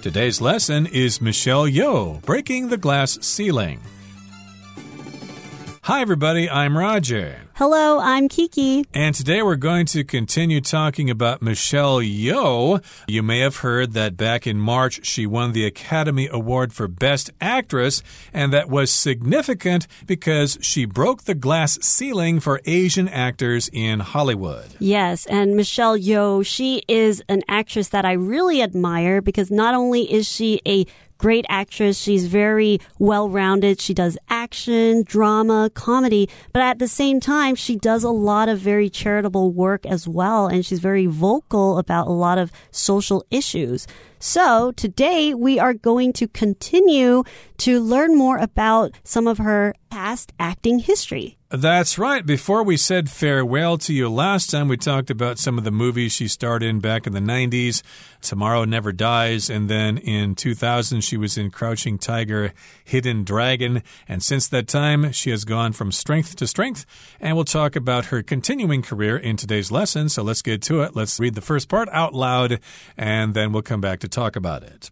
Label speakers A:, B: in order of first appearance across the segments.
A: Today's lesson is Michelle Yeoh breaking the glass ceiling. Hi, everybody, I'm Roger.
B: Hello, I'm Kiki.
A: And today we're going to continue talking about Michelle Yeoh. You may have heard that back in March she won the Academy Award for Best Actress, and that was significant because she broke the glass ceiling for Asian actors in Hollywood.
B: Yes, and Michelle Yeoh, she is an actress that I really admire because not only is she a great actress. She's very well rounded. She does action, drama, comedy, but at the same time, she does a lot of very charitable work as well. And she's very vocal about a lot of social issues. So today we are going to continue to learn more about some of her past acting history.
A: That's right. Before we said farewell to you last time, we talked about some of the movies she starred in back in the 90s. Tomorrow Never Dies. And then in 2000, she was in Crouching Tiger, Hidden Dragon. And since that time, she has gone from strength to strength. And we'll talk about her continuing career in today's lesson. So let's get to it. Let's read the first part out loud, and then we'll come back to talk about it.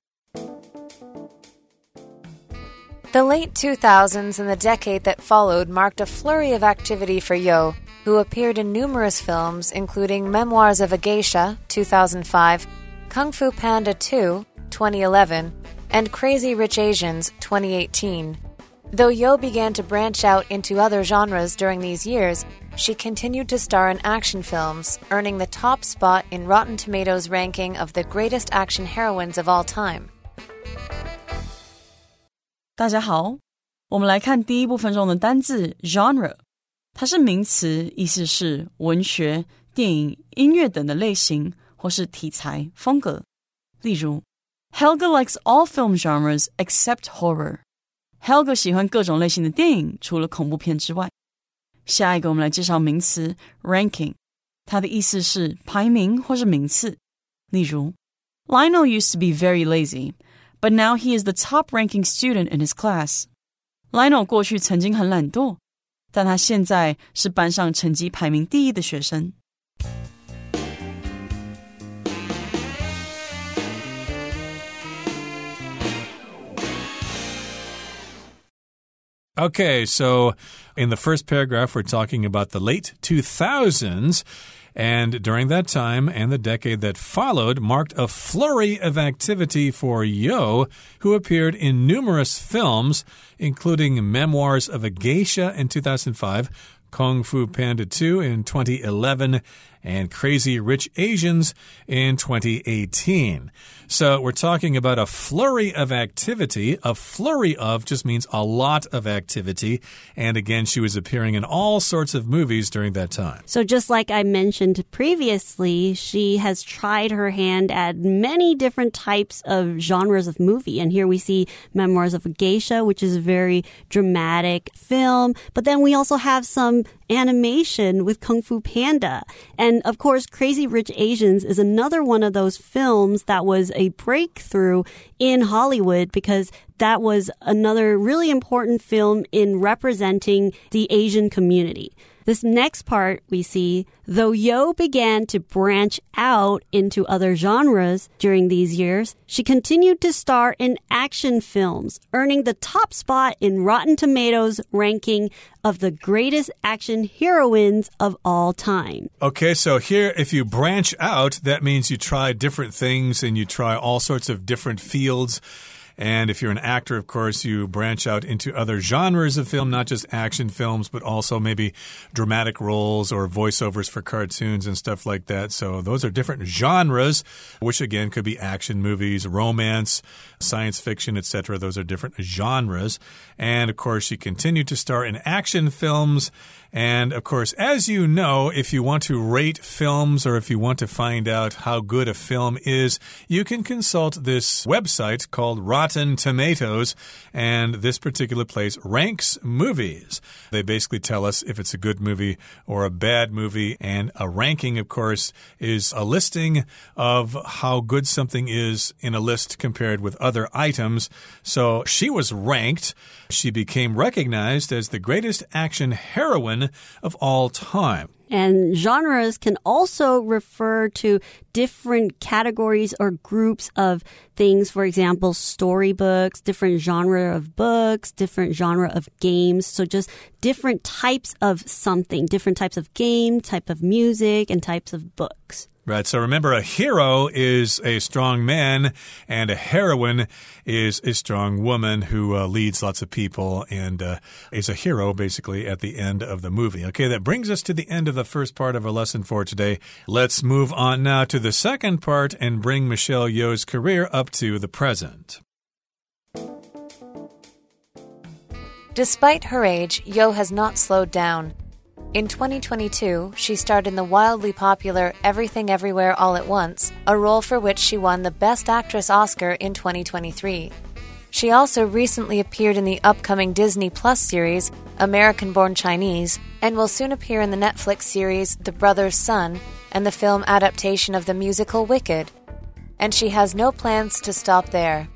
C: The late 2000s and the decade that followed marked a flurry of activity for Yeoh, who appeared in numerous films, including Memoirs of a Geisha, 2005, Kung Fu Panda 2, 2011, and Crazy Rich Asians, 2018. Though Yeoh began to branch out into other genres during these years, she continued to star in action films, earning the top spot in Rotten Tomatoes' ranking of the greatest action heroines of all time.
D: 大家好，我们来看第一部分中的单字 genre，它是名词，意思是文学、电影、音乐等的类型或是题材风格。例如，Helga likes all film genres except horror。Helga 喜欢各种类型的电影，除了恐怖片之外。下一个，我们来介绍名词 ranking，它的意思是排名或是名次。例如，Lionel used to be very lazy。 but now he is the top ranking student in his class. Lionel 过去曾经很懒惰，但他现在是班上成绩排名第一的学生。
A: Okay, so in the first paragraph, we're talking about the late 2000s. And during that time and the decade that followed marked a flurry of activity for Yeoh, who appeared in numerous films, including Memoirs of a Geisha in 2005, Kung Fu Panda 2 in 2011, and Crazy Rich Asians in 2018. So we're talking about a flurry of activity. A flurry of just means a lot of activity. And again, she was appearing in all sorts of movies during that time.
B: So just like I mentioned previously, she has tried her hand at many different types of genres of movie. And here we see Memoirs of a Geisha, which is a very dramatic film. But then we also have some animation with Kung Fu Panda. And of course, Crazy Rich Asians is another one of those films that was a breakthrough in Hollywood because that was another really important film in representing the Asian community. This next part we see, though Yeoh began to branch out into other genres during these years, she continued to star in action films, earning the top spot in Rotten Tomatoes ranking of the greatest action heroines of all time.
A: Okay, so here, if you branch out, that means you try different things and you try all sorts of different fields. And if you're an actor, of course, you branch out into other genres of film, not just action films, but also maybe dramatic roles or voiceovers for cartoons and stuff like that. So those are different genres, which again could be action movies, romance, science fiction, etc. Those are different genres. And of course, she continued to star in action films and of course, as you know, if you want to rate films or if you want to find out how good a film is, you can consult this website called Rotten Tomatoes. And this particular place ranks movies. They basically tell us if it's a good movie or a bad movie. And a ranking, of course, is a listing of how good something is in a list compared with other items. So she was ranked. She became recognized as the greatest action heroine of all time.
B: And genres can also refer to different categories or groups of things. For example, storybooks, different genre of books, different genre of games. So just different types of something, different types of game, type of music, and types of books.
A: Right. So remember, a hero is a strong man, and a heroine is a strong woman who uh, leads lots of people and uh, is a hero, basically, at the end of the movie. Okay, that brings us to the end of the first part of our lesson for today. Let's move on now to the second part and bring Michelle Yeoh's career up to the present.
C: Despite her age, Yeoh has not slowed down. In 2022, she starred in the wildly popular Everything Everywhere All at Once, a role for which she won the Best Actress Oscar in 2023. She also recently appeared in the upcoming Disney Plus series American Born Chinese and will soon appear in the Netflix series The Brothers Sun and the film adaptation of the musical Wicked. And she has no plans to stop there.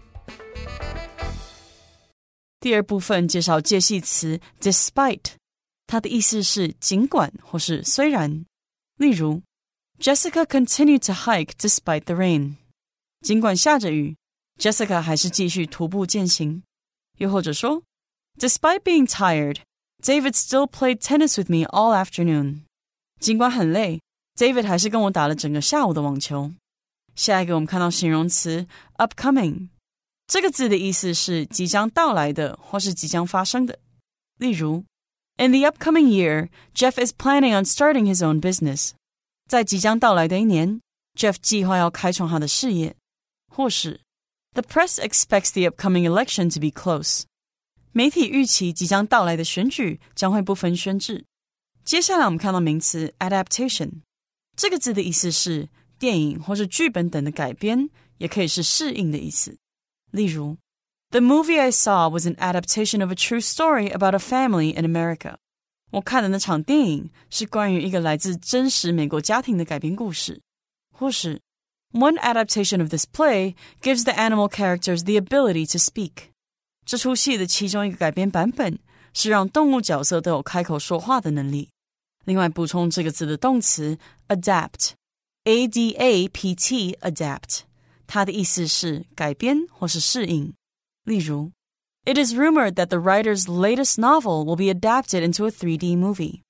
D: 第二部分介绍介系词 despite 它的意思是尽管或是虽然。例如，Jessica continued to hike despite the rain。尽管下着雨，Jessica 还是继续徒步践行。又或者说，Despite being tired, David still played tennis with me all afternoon。尽管很累，David 还是跟我打了整个下午的网球。下一个我们看到形容词 upcoming。这个字的意思是即将到来的，或是即将发生的。例如 ，In the upcoming year, Jeff is planning on starting his own business。在即将到来的一年，Jeff 计划要开创他的事业。或是，The press expects the upcoming election to be close。媒体预期即将到来的选举将会不分轩轾。接下来我们看到名词 adaptation，这个字的意思是电影或是剧本等的改编，也可以是适应的意思。例如 ，The movie I saw was an adaptation of a true story about a family in America。我看的那场电影是关于一个来自真实美国家庭的改编故事。或是，One adaptation of this play gives the animal characters the ability to speak。这出戏的其中一个改编版本是让动物角色都有开口说话的能力。另外，补充这个字的动词 adapt，a d a p t，adapt。它的意思是改编或是适应。 例如，It is rumored that the writer's latest novel will be adapted into a 3D movie。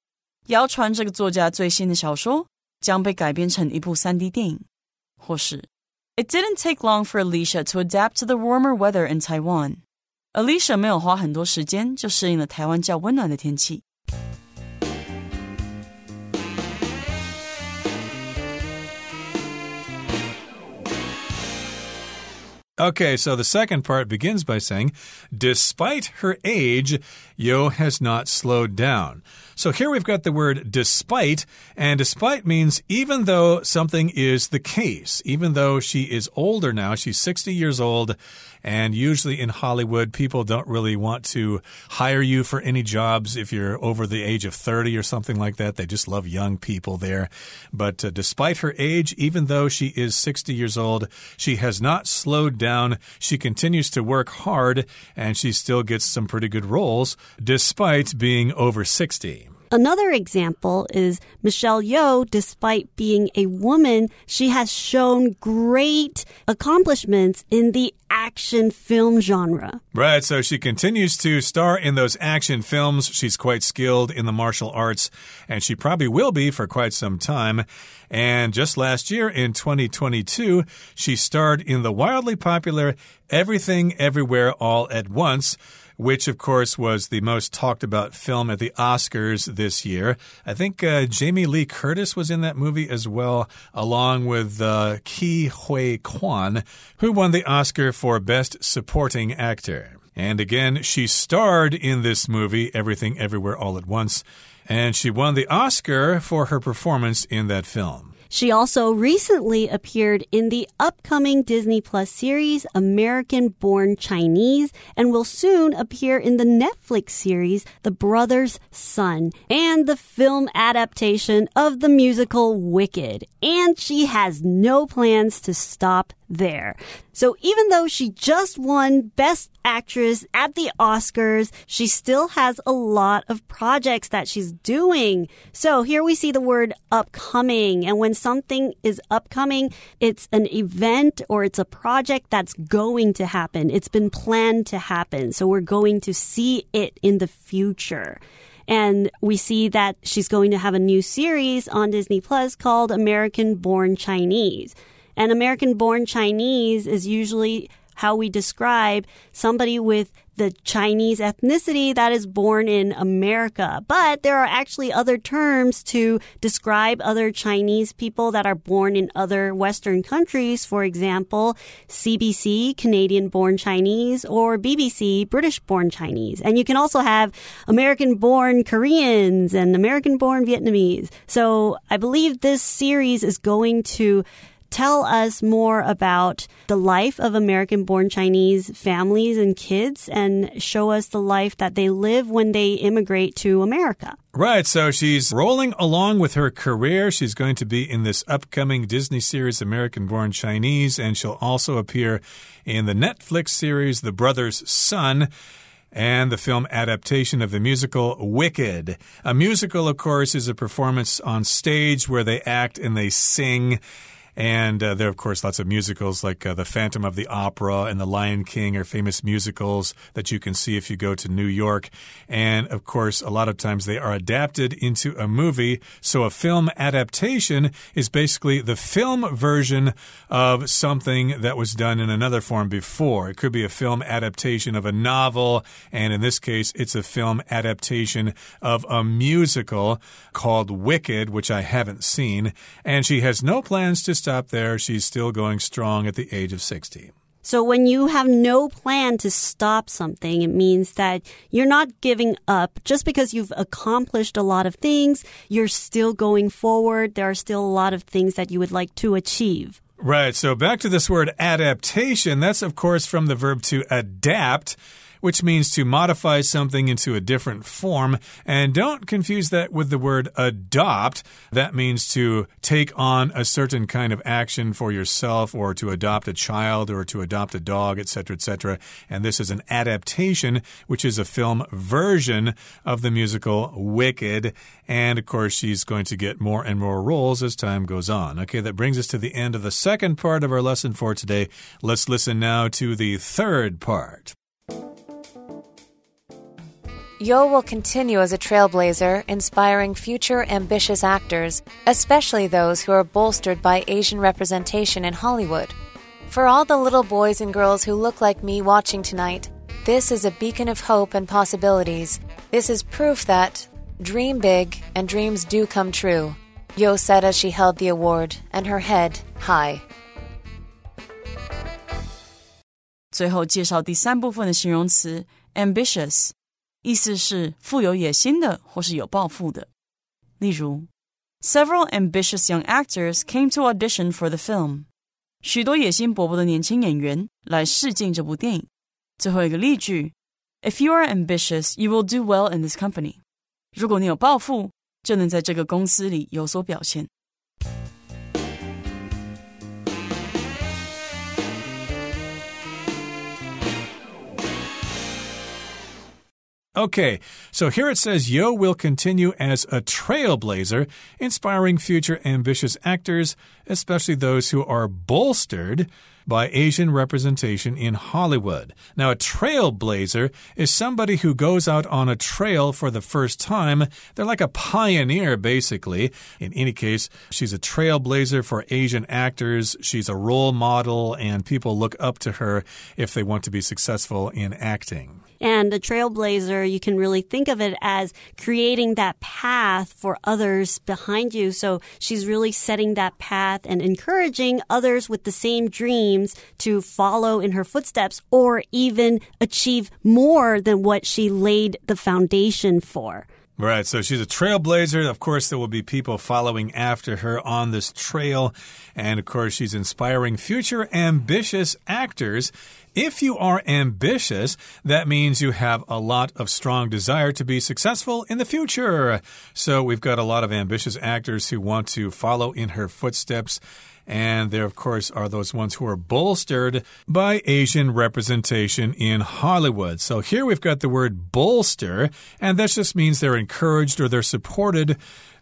D: 谣传这个作家最新的小说将被改编成一部 3D 电影。或是，It didn't take long for Alicia to adapt to the warmer weather in Taiwan。Alicia 没有花很多时间就适应了台湾较温暖的天气。
A: Okay, so the second part begins by saying, despite her age, Yeoh has not slowed down. So here we've got the word despite, and despite means even though something is the case, even though she is older now, she's 60 years old, and usually in Hollywood, people don't really want to hire you for any jobs if you're over the age of 30 or something like that. They just love young people there. But uh, despite her age, even though she is 60 years old, she has not slowed down. She continues to work hard and she still gets some pretty good roles despite being over 60.
B: Another example is Michelle Yeoh, despite being a woman, she has shown great accomplishments in the action film genre.
A: Right, so she continues to star in those action films. She's quite skilled in the martial arts, and she probably will be for quite some time. And just last year in 2022, she starred in the wildly popular Everything Everywhere All at Once which, of course, was the most talked about film at the Oscars this year. I think uh, Jamie Lee Curtis was in that movie as well, along with uh, Ke Huy Quan, who won the Oscar for Best Supporting Actor. And again, she starred in this movie, Everything Everywhere All at Once, and she won the Oscar for her performance in that film.
B: She also recently appeared in the upcoming Disney Plus series American Born Chinese and will soon appear in the Netflix series The Brothers Sun and the film adaptation of the musical Wicked. And she has no plans to stop there. So even though she just won Best Actress at the Oscars, she still has a lot of projects that she's doing. So here we see the word upcoming. And when something is upcoming, it's an event or it's a project that's going to happen. It's been planned to happen. So we're going to see it in the future. And we see that she's going to have a new series on Disney Plus called American Born Chinese. And American Born Chinese is usually how we describe somebody with the Chinese ethnicity that is born in America. But there are actually other terms to describe other Chinese people that are born in other Western countries. For example, CBC, Canadian born Chinese, or BBC, British born Chinese. And you can also have American born Koreans and American born Vietnamese. So I believe this series is going to tell us more about the life of American born Chinese families and kids and show us the life that they live when they immigrate to America.
A: Right, so she's rolling along with her career. She's going to be in this upcoming Disney series, American Born Chinese, and she'll also appear in the Netflix series, The Brothers Sun and the film adaptation of the musical Wicked. A musical, of course, is a performance on stage where they act and they sing. And uh, there are, of course, lots of musicals like uh, The Phantom of the Opera and The Lion King are famous musicals that you can see if you go to New York. And, of course, a lot of times they are adapted into a movie. So a film adaptation is basically the film version of something that was done in another form before. It could be a film adaptation of a novel, and in this case, it's a film adaptation of a musical called Wicked, which I haven't seen. And she has no plans to stop there. She's still going strong at the age of 60.
B: So when you have no plan to stop something, it means that you're not giving up just because you've accomplished a lot of things. You're still going forward. There are still a lot of things that you would like to achieve.
A: Right. So back to this word adaptation. That's, of course, from the verb to adapt which means to modify something into a different form. And don't confuse that with the word adopt. That means to take on a certain kind of action for yourself or to adopt a child or to adopt a dog, etc., etc. And this is an adaptation, which is a film version of the musical Wicked. And of course, she's going to get more and more roles as time goes on. Okay, that brings us to the end of the second part of our lesson for today. Let's listen now to the third part.
C: Yeoh will continue as a trailblazer, inspiring future ambitious actors, especially those who are bolstered by Asian representation in Hollywood. For all the little boys and girls who look like me watching tonight, this is a beacon of hope and possibilities. This is proof that dream big and dreams do come true, Yeoh said as she held the award and her head high.
D: 最后介绍第三部分的形容词 ambitious。意思是富有野心的或是有抱负的。例如，Several ambitious young actors came to audition for the film。许多野心勃勃的年轻演员来试镜这部电影。最后一个例句：If you are ambitious, you will do well in this company。如果你有抱负，就能在这个公司里有所表现。
A: Okay, so here it says Yeoh will continue as a trailblazer, inspiring future ambitious actors, especially those who are bolstered by Asian representation in Hollywood. Now, a trailblazer is somebody who goes out on a trail for the first time. They're like a pioneer, basically. In any case, she's a trailblazer for Asian actors. She's a role model, and people look up to her if they want to be successful in acting.
B: And a trailblazer, you can really think of it as creating that path for others behind you. So she's really setting that path and encouraging others with the same dreams to follow in her footsteps or even achieve more than what she laid the foundation for.
A: Right, so she's a trailblazer. Of course, there will be people following after her on this trail. And of course, she's inspiring future ambitious actors. If you are ambitious, that means you have a lot of strong desire to be successful in the future. So we've got a lot of ambitious actors who want to follow in her footsteps. And there, of course, are those ones who are bolstered by Asian representation in Hollywood. So here we've got the word bolster, and that just means they're encouraged or they're supported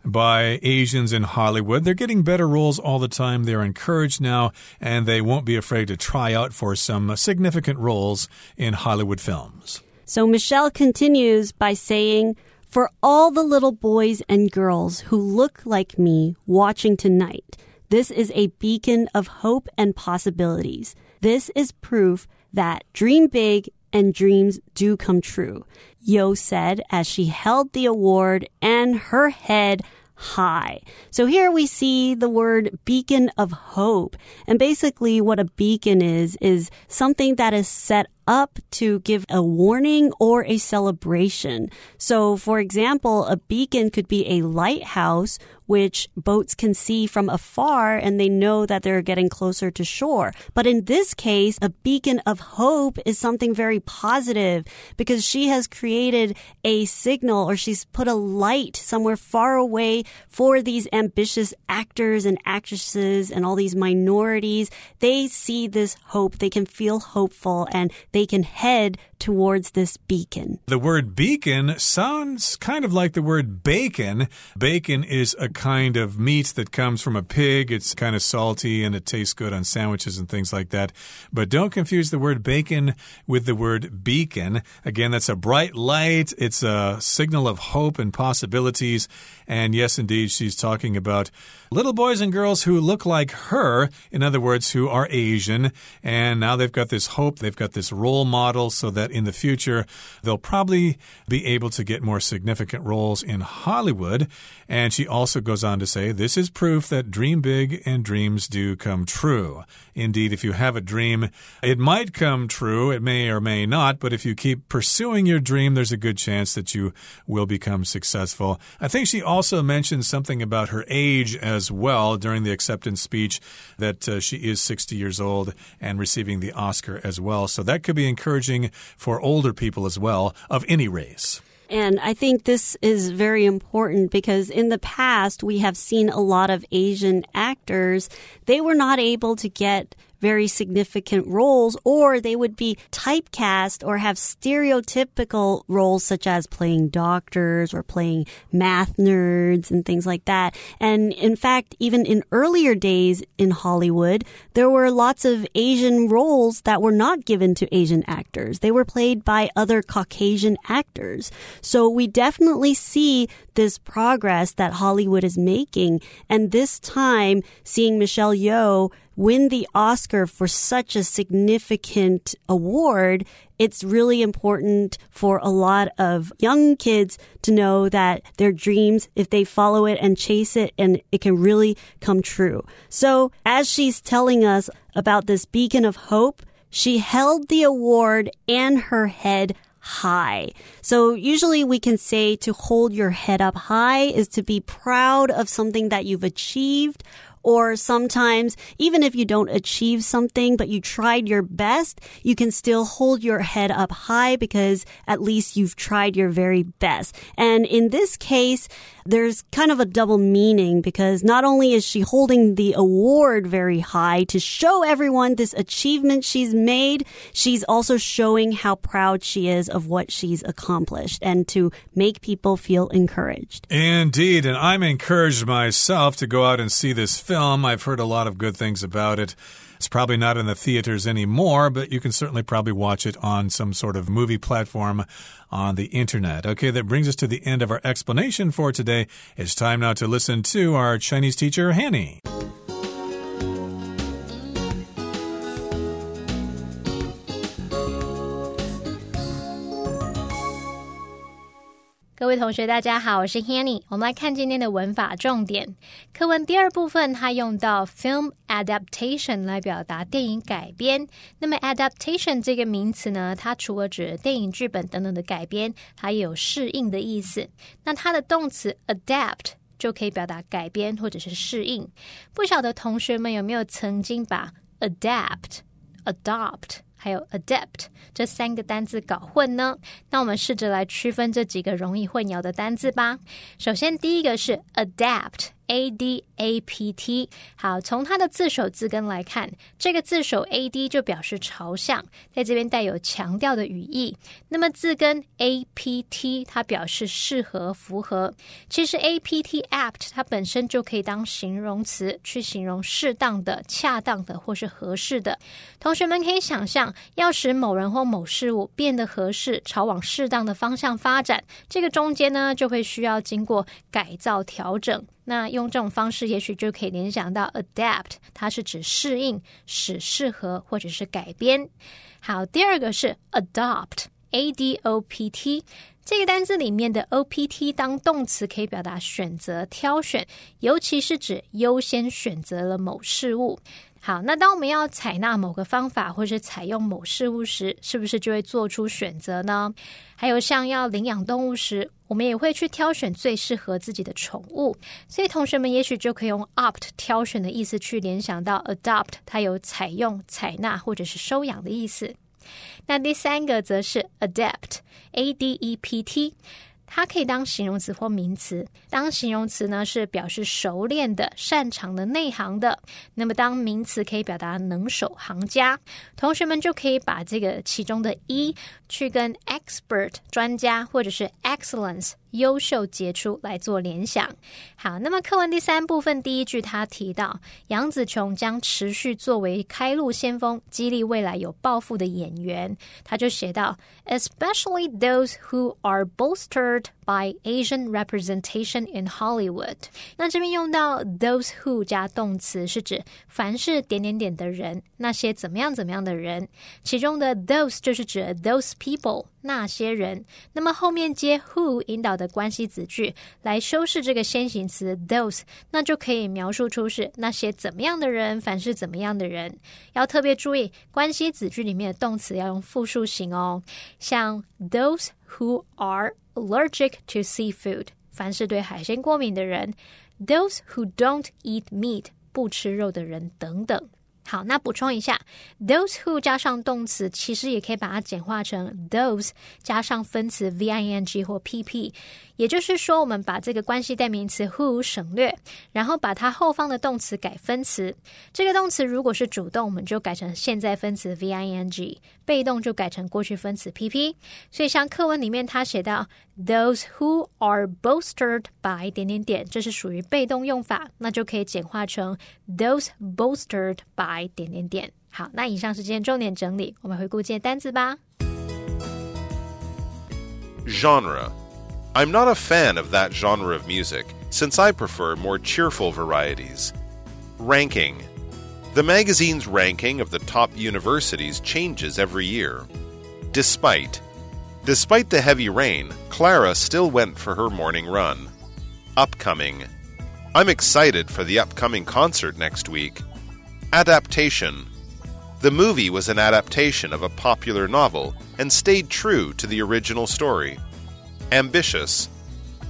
A: by Asians in Hollywood. They're getting better roles all the time. They're encouraged now, and they won't be afraid to try out for some significant roles in Hollywood films.
B: So Michelle continues by saying, For all the little boys and girls who look like me watching tonight, this is a beacon of hope and possibilities. This is proof that dream big and dreams do come true. Yeoh said as she held the award and her head high. So here we see the word beacon of hope. And basically what a beacon is, is something that is set up to give a warning or a celebration. So, for example, a beacon could be a lighthouse which boats can see from afar and they know that they're getting closer to shore. But in this case, a beacon of hope is something very positive because she has created a signal or she's put a light somewhere far away for these ambitious actors and actresses and all these minorities. They see this hope. They can feel hopeful and they can head towards this beacon.
A: The word beacon sounds kind of like the word bacon. Bacon is a kind of meat that comes from a pig. It's kind of salty and it tastes good on sandwiches and things like that. But don't confuse the word bacon with the word beacon. Again, that's a bright light. It's a signal of hope and possibilities. And yes, indeed, she's talking about little boys and girls who look like her. In other words, who are Asian. And now they've got this hope. They've got this role model so that in the future, they'll probably be able to get more significant roles in Hollywood. And she also goes on to say, This is proof that dream big and dreams do come true. Indeed, if you have a dream, it might come true. It may or may not. But if you keep pursuing your dream, there's a good chance that you will become successful. I think she also mentioned something about her age as well during the acceptance speech that uh, she is 60 years old and receiving the Oscar as well. So that could be encouraging for older people as well of any race.
B: And I think this is very important because in the past, we have seen a lot of Asian actors. They were not able to get very significant roles, or they would be typecast or have stereotypical roles such as playing doctors or playing math nerds and things like that. And in fact, even in earlier days in Hollywood, there were lots of Asian roles that were not given to Asian actors. They were played by other Caucasian actors. So we definitely see this progress that Hollywood is making. And this time, seeing Michelle Yeoh win the Oscar for such a significant award, it's really important for a lot of young kids to know that their dreams, if they follow it and chase it, and it can really come true. So as she's telling us about this beacon of hope, she held the award and her head high. So usually we can say to hold your head up high is to be proud of something that you've achieved or sometimes, even if you don't achieve something, but you tried your best, you can still hold your head up high because at least you've tried your very best. And in this case, there's kind of a double meaning because not only is she holding the award very high to show everyone this achievement she's made, she's also showing how proud she is of what she's accomplished and to make people feel encouraged.
A: Indeed. And I'm encouraged myself to go out and see this film. I've heard a lot of good things about it. It's probably not in the theaters anymore, but you can certainly probably watch it on some sort of movie platform on the internet. Okay, that brings us to the end of our explanation for today. It's time now to listen to our Chinese teacher, Hanny.
E: 各位同学，大家好，我是 Hanny。我们来看今天的文法重点。课文第二部分，它用到 film adaptation 来表达电影改编。那么 adaptation 这个名词呢，它除了指电影剧本等等的改编，它也有适应的意思。那它的动词 adapt 就可以表达改编或者是适应。不晓得同学们有没有曾经把 adapt、adopt 还有 adapt 这三个单字搞混呢？那我们试着来区分这几个容易混淆的单字吧。首先，第一个是 adapt，A D A P T。好，从它的字首字根来看，这个字首 A D 就表示朝向，在这边带有强调的语义。那么字根 A P T 它表示适合、符合。其实 A P T apt 它本身就可以当形容词，去形容适当的、恰当的或是合适的。同学们可以想象，要使某人或某事物变得合适，朝往适当的方向发展，这个中间呢就会需要经过改造调整。那用这种方式，也许就可以联想到 adapt，它是指适应、使适合或者是改编。好，第二个是 adopt，a d o p t，这个单字里面的 o p t 当动词可以表达选择、挑选，尤其是指优先选择了某事物。好，那当我们要采纳某个方法或是采用某事物时，是不是就会做出选择呢？还有像要领养动物时，我们也会去挑选最适合自己的宠物。所以同学们也许就可以用 opt 挑选的意思去联想到 adopt，它有采用、采纳或者是收养的意思。那第三个则是 adapt，a d e p t。它可以当形容词或名词。当形容词呢，是表示熟练的、擅长的、内行的；那么当名词可以表达能手、行家。同学们就可以把这个其中的一去跟 expert 专家或者是 excellence。优秀杰出来做联想。好，那么课文第三部分第一句，他提到杨紫琼将持续作为开路先锋，激励未来有抱负的演员。他就写到，especially those who are bolstered by Asian representation in Hollywood。那这边用到 those who 加动词，是指凡是点点点的人，那些怎么样怎么样的人。其中的 those 就是指 those people。那些人，那么后面接 who 引导的关系子句来修饰这个先行词 those，那就可以描述出是那些怎么样的人，凡是怎么样的人。要特别注意，关系子句里面的动词要用复数型哦。像 those who are allergic to seafood，凡是对海鲜过敏的人；those who don't eat meat，不吃肉的人等等。好，那补充一下，those who 加上动词，其实也可以把它简化成 those 加上分词 v i n g 或 p p。也就是说，我们把这个关系代名词 who 省略，然后把它后方的动词改分词。这个动词如果是主动，我们就改成现在分词 v i n g；被动就改成过去分词 p p。所以像课文里面他写到 those who are bolstered by 点点点，这是属于被动用法，那就可以简化成 those bolstered by 点点点。好，那以上是今天重点整理，我们回顾这些单词吧。
F: Genre I'm not a fan of that genre of music, since I prefer more cheerful varieties. Ranking The magazine's ranking of the top universities changes every year. Despite Despite the heavy rain, Clara still went for her morning run. Upcoming I'm excited for the upcoming concert next week. Adaptation The movie was an adaptation of a popular novel and stayed true to the original story. Ambitious.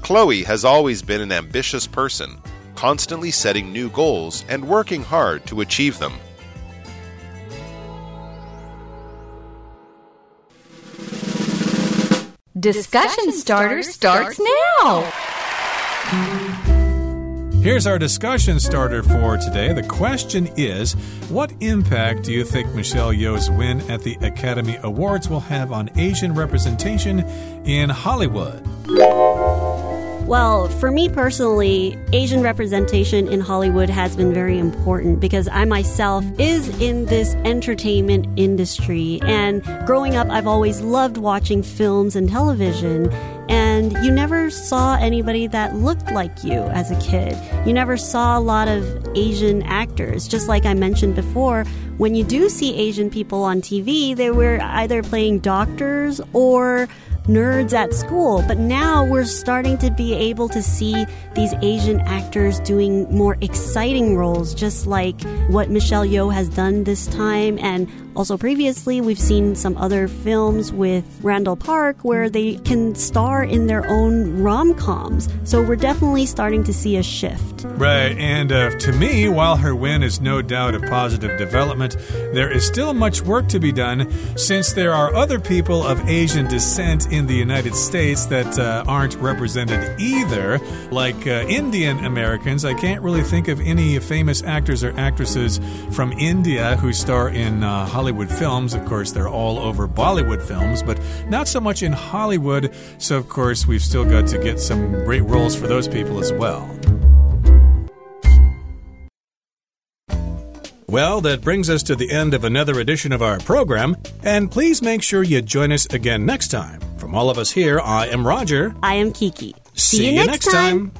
F: Chloe has always been an ambitious person, constantly setting new goals and working hard to achieve them.
G: Discussion starter starts now.
A: Here's our discussion starter for today. The question is What impact do you think Michelle Yeoh's win at the Academy Awards will have on Asian representation in Hollywood?
B: Well, for me personally, Asian representation in Hollywood has been very important because I myself is in this entertainment industry and growing up I've always loved watching films and television and you never saw anybody that looked like you as a kid. You never saw a lot of Asian actors. Just like I mentioned before, when you do see Asian people on TV, they were either playing doctors or nerds at school. But now we're starting to be able to see these Asian actors doing more exciting roles, just like what Michelle Yeoh has done this time, and Also, previously, we've seen some other films with Randall Park where they can star in their own rom coms. So we're definitely starting to see a shift.
A: Right, and uh, to me, while her win is no doubt a positive development, there is still much work to be done since there are other people of Asian descent in the United States that uh, aren't represented either, like uh, Indian Americans. I can't really think of any famous actors or actresses from India who star in uh, Hollywood films. Of course, they're all over Bollywood films, but not so much in Hollywood. So, of course, we've still got to get some great roles for those people as well. Well, that brings us to the end of another edition of our program, and please make sure you join us again next time. From all of us here, I am Roger.
B: I am Kiki.
A: See, you next time.